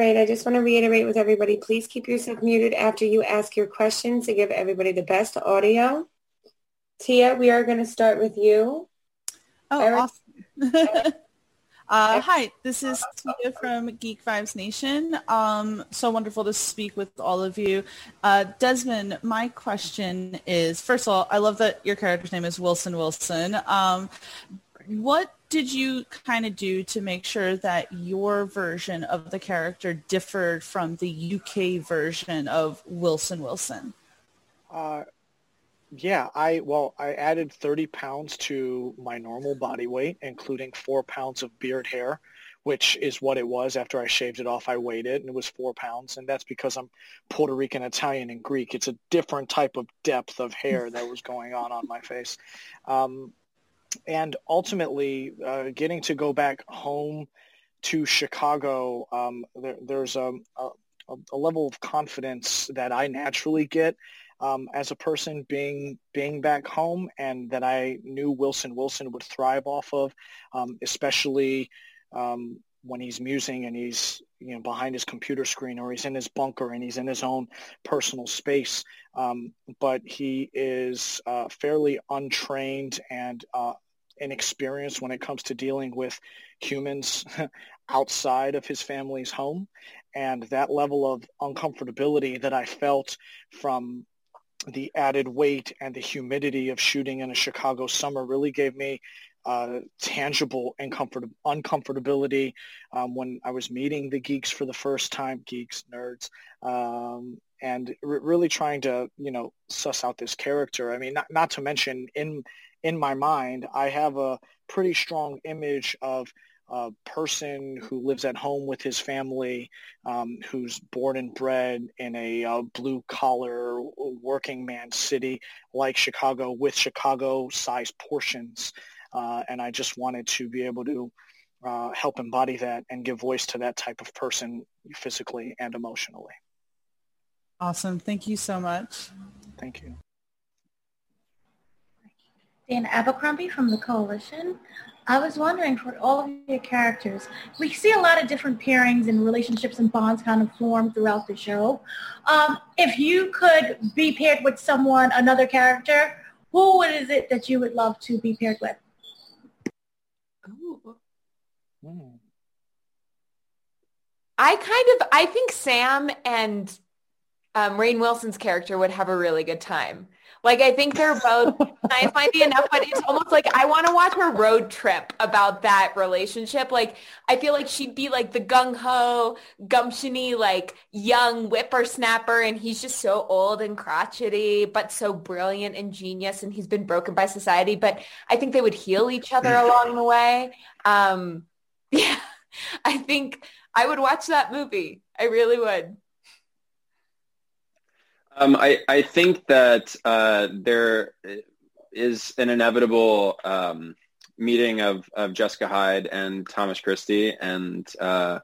Right, I just want to reiterate with everybody, please keep yourself muted after you ask your questions to give everybody the best audio. Tia, we are going to start with you. Oh, Eric- awesome. uh, hi, this is Tia from Geek Vibes Nation. Um, so wonderful to speak with all of you. Uh, Desmond, my question is, first of all, I love that your character's name is Wilson Wilson. Um, what did you kind of do to make sure that your version of the character differed from the UK version of Wilson Wilson? Uh, yeah, I well, I added 30 pounds to my normal body weight, including four pounds of beard hair, which is what it was after I shaved it off. I weighed it, and it was four pounds, and that's because I'm Puerto Rican, Italian, and Greek. It's a different type of depth of hair that was going on on my face. Um, and ultimately uh, getting to go back home to Chicago, um, there, there's a, a, a, level of confidence that I naturally get um, as a person being being back home, and that I knew Wilson Wilson would thrive off of, um, especially um, when he's musing and he's you know behind his computer screen or he's in his bunker and he's in his own personal space. Um, but he is uh, fairly untrained and uh, inexperienced when it comes to dealing with humans outside of his family's home. And that level of uncomfortability that I felt from the added weight and the humidity of shooting in a Chicago summer really gave me uh, tangible uncomfort- uncomfortability um, when I was meeting the geeks for the first time, geeks, nerds, um, and r- really trying to, you know, suss out this character. I mean, not, not to mention in in my mind, I have a pretty strong image of a person who lives at home with his family, um, who's born and bred in a uh, blue collar working man city like Chicago with Chicago sized portions. Uh, and I just wanted to be able to uh, help embody that and give voice to that type of person physically and emotionally. Awesome. Thank you so much. Thank you. Dan Abercrombie from the Coalition. I was wondering for all of your characters, we see a lot of different pairings and relationships and bonds kind of form throughout the show. Um, if you could be paired with someone, another character, who is it that you would love to be paired with? Ooh. Hmm. I kind of, I think Sam and um, Rainn Wilson's character would have a really good time. Like I think they're both nice minded enough, but it's almost like I want to watch her road trip about that relationship. Like I feel like she'd be like the gung ho, gumptiony, like young whippersnapper, and he's just so old and crotchety, but so brilliant and genius, and he's been broken by society. But I think they would heal each other along the way. Um, yeah, I think I would watch that movie. I really would. Um, I, I think that uh, there is an inevitable um, meeting of, of Jessica Hyde and Thomas Christie, and uh,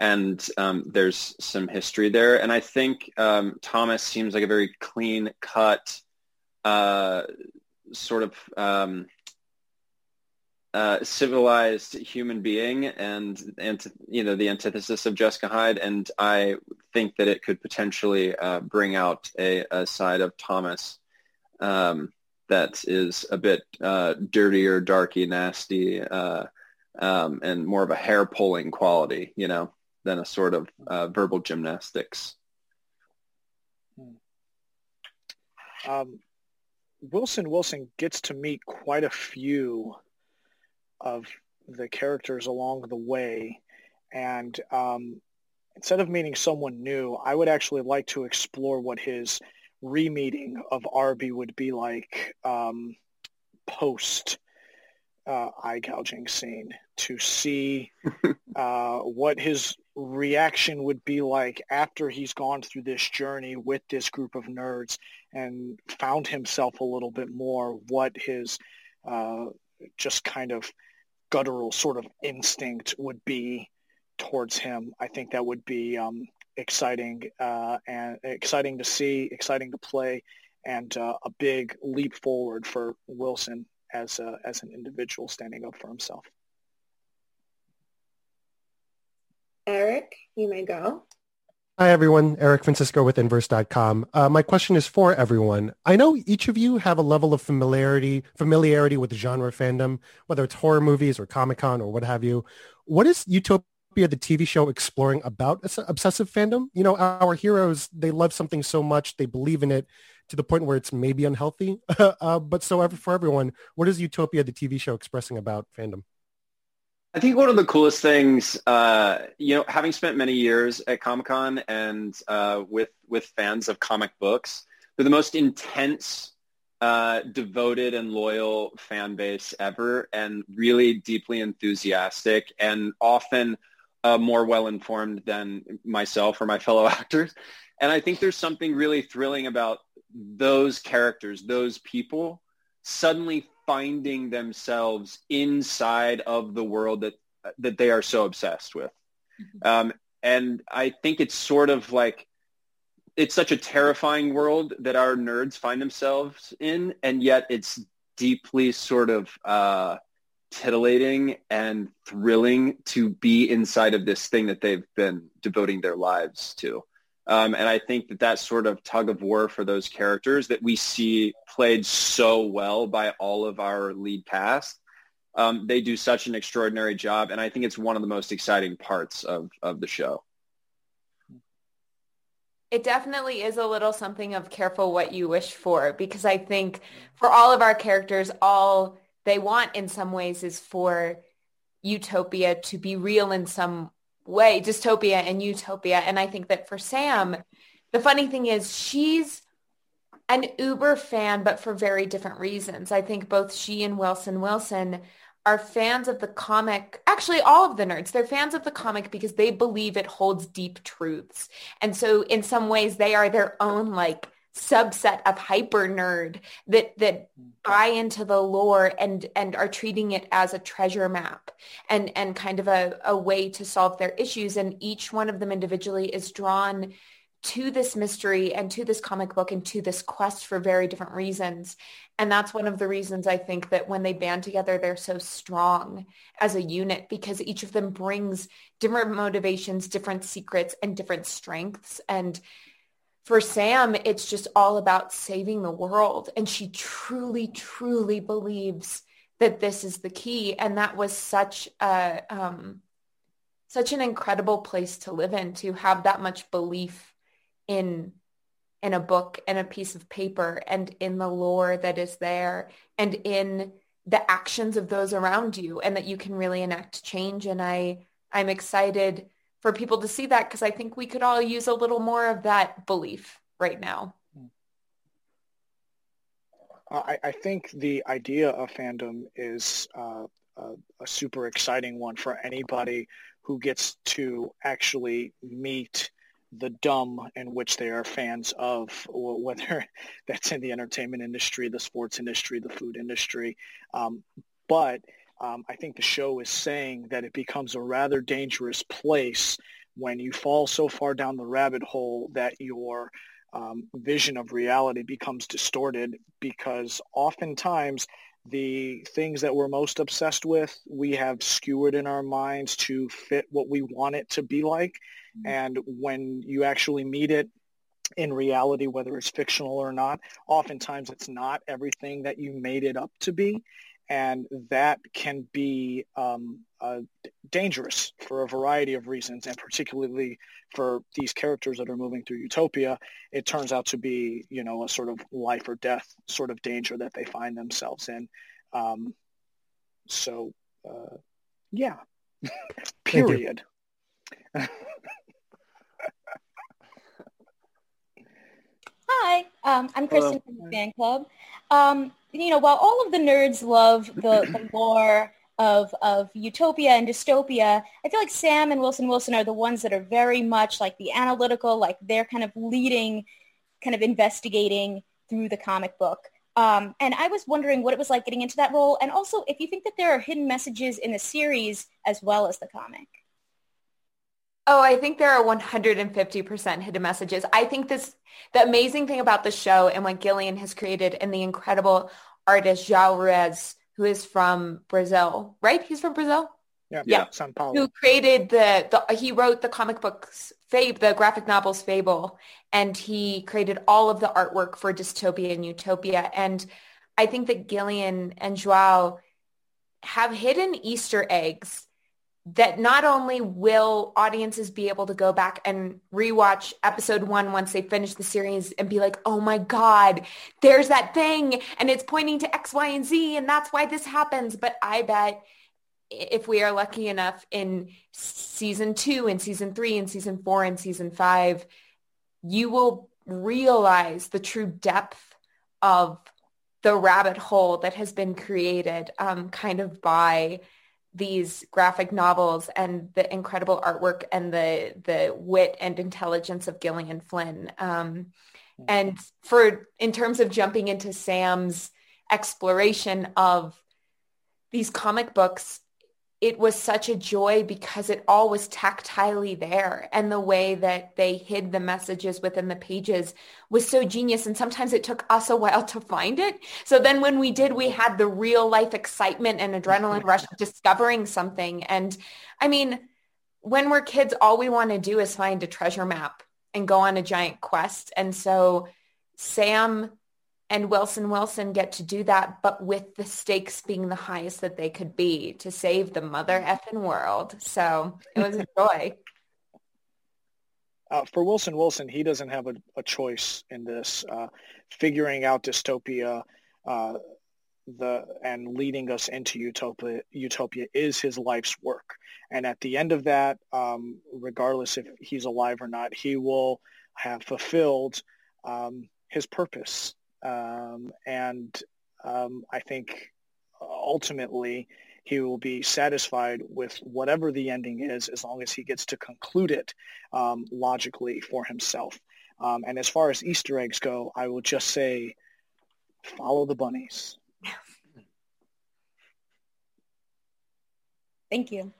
and um, there's some history there. And I think um, Thomas seems like a very clean cut, uh, sort of um, uh, civilized human being and, and you know the antithesis of Jessica Hyde, and I think that it could potentially uh, bring out a, a, side of Thomas um, that is a bit uh, dirtier, darky, nasty, uh, um, and more of a hair pulling quality, you know, than a sort of uh, verbal gymnastics. Um, Wilson Wilson gets to meet quite a few of the characters along the way. And um, instead of meeting someone new, I would actually like to explore what his re-meeting of Arby would be like um, post uh, eye gouging scene to see uh, what his reaction would be like after he's gone through this journey with this group of nerds and found himself a little bit more what his uh, just kind of guttural sort of instinct would be towards him. I think that would be um, exciting uh, and exciting to see, exciting to play, and uh, a big leap forward for Wilson as a, as an individual standing up for himself. Eric, you may go. Hi, everyone. Eric Francisco with Inverse.com. Uh, my question is for everyone. I know each of you have a level of familiarity familiarity with genre fandom, whether it's horror movies or Comic-Con or what have you. What is Utopia, the TV show, exploring about obsessive fandom? You know, our heroes, they love something so much, they believe in it to the point where it's maybe unhealthy. uh, but so for everyone, what is Utopia, the TV show, expressing about fandom? I think one of the coolest things, uh, you know, having spent many years at Comic Con and uh, with with fans of comic books, they're the most intense, uh, devoted, and loyal fan base ever, and really deeply enthusiastic, and often uh, more well informed than myself or my fellow actors. And I think there's something really thrilling about those characters, those people, suddenly finding themselves inside of the world that that they are so obsessed with. Mm-hmm. Um, and I think it's sort of like it's such a terrifying world that our nerds find themselves in, and yet it's deeply sort of uh, titillating and thrilling to be inside of this thing that they've been devoting their lives to. Um, and I think that that sort of tug of war for those characters that we see played so well by all of our lead cast, um, they do such an extraordinary job. And I think it's one of the most exciting parts of, of the show. It definitely is a little something of careful what you wish for because I think for all of our characters, all they want in some ways is for utopia to be real in some way, dystopia and utopia. And I think that for Sam, the funny thing is she's an uber fan, but for very different reasons. I think both she and Wilson Wilson are fans of the comic. Actually, all of the nerds, they're fans of the comic because they believe it holds deep truths. And so in some ways, they are their own like subset of hyper nerd that that mm-hmm. buy into the lore and and are treating it as a treasure map and and kind of a, a way to solve their issues. And each one of them individually is drawn to this mystery and to this comic book and to this quest for very different reasons. And that's one of the reasons i think that when they band together they're so strong as a unit because each of them brings different motivations different secrets and different strengths. And for Sam, it's just all about saving the world. And she truly, truly believes that this is the key. And that was such a, um, such an incredible place to live in, to have that much belief in, in a book and a piece of paper and in the lore that is there and in the actions of those around you and that you can really enact change. And I, I'm excited for people to see that because I think we could all use a little more of that belief right now. I, I think the idea of fandom is uh, a, a super exciting one for anybody who gets to actually meet the dumb in which they are fans of, whether that's in the entertainment industry, the sports industry, the food industry. Um, but um, I think the show is saying that it becomes a rather dangerous place when you fall so far down the rabbit hole that your um, vision of reality becomes distorted because oftentimes the things that we're most obsessed with, we have skewered in our minds to fit what we want it to be like. Mm-hmm. And when you actually meet it in reality, whether it's fictional or not, oftentimes it's not everything that you made it up to be. And that can be um, uh, dangerous for a variety of reasons, and particularly for these characters that are moving through Utopia, it turns out to be, you know, a sort of life or death sort of danger that they find themselves in. Um, so, uh, yeah, period. Hi, um, I'm Kristen from the fan club. Um, you know, while all of the nerds love the, the lore of, of utopia and dystopia, I feel like Sam and Wilson Wilson are the ones that are very much like the analytical, like they're kind of leading, kind of investigating through the comic book. Um, and I was wondering what it was like getting into that role, and also if you think that there are hidden messages in the series as well as the comic. Oh, I think there are 150% hidden messages. I think this, the amazing thing about the show and what Gillian has created and the incredible artist João Ruiz who is from Brazil, right? He's from Brazil. Yeah, yeah, São Paulo. Who created the, the he wrote the comic books Fable, the graphic novels Fable, and he created all of the artwork for Dystopia and Utopia. And I think that Gillian and Joao have hidden Easter eggs that not only will audiences be able to go back and rewatch episode one once they finish the series and be like, oh my God, there's that thing and it's pointing to X, Y, and Z and that's why this happens. But I bet if we are lucky enough in season two and season three and season four and season five, you will realize the true depth of the rabbit hole that has been created um, kind of by these graphic novels and the incredible artwork and the the wit and intelligence of Gillian Flynn. Um, and for in terms of jumping into Sam's exploration of these comic books, it was such a joy because it all was tactilely there. And the way that they hid the messages within the pages was so genius. And sometimes it took us a while to find it. So then when we did we had the real life excitement and adrenaline rush of discovering something. And i mean when we're kids all we want to do is find a treasure map and go on a giant quest. And so sam and Wilson Wilson get to do that, but with the stakes being the highest that they could be to save the mother effing world. So it was a joy. Uh, for Wilson Wilson, he doesn't have a, a choice in this. Uh, figuring out dystopia uh, the and leading us into utopia, utopia is his life's work. And at the end of that, um, regardless if he's alive or not, he will have fulfilled um, his purpose um, and um, I think ultimately he will be satisfied with whatever the ending is as long as he gets to conclude it um, logically for himself. Um, and as far as Easter eggs go, I will just say follow the bunnies. Thank you.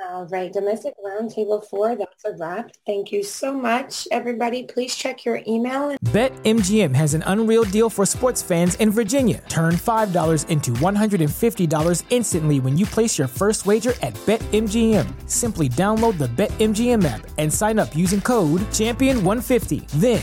All right, Domestic Roundtable 4, that's a wrap. Thank you so much, everybody. Please check your email. And- BetMGM has an unreal deal for sports fans in Virginia. Turn $5 into $150 instantly when you place your first wager at BetMGM. Simply download the BetMGM app and sign up using code Champion150. Then,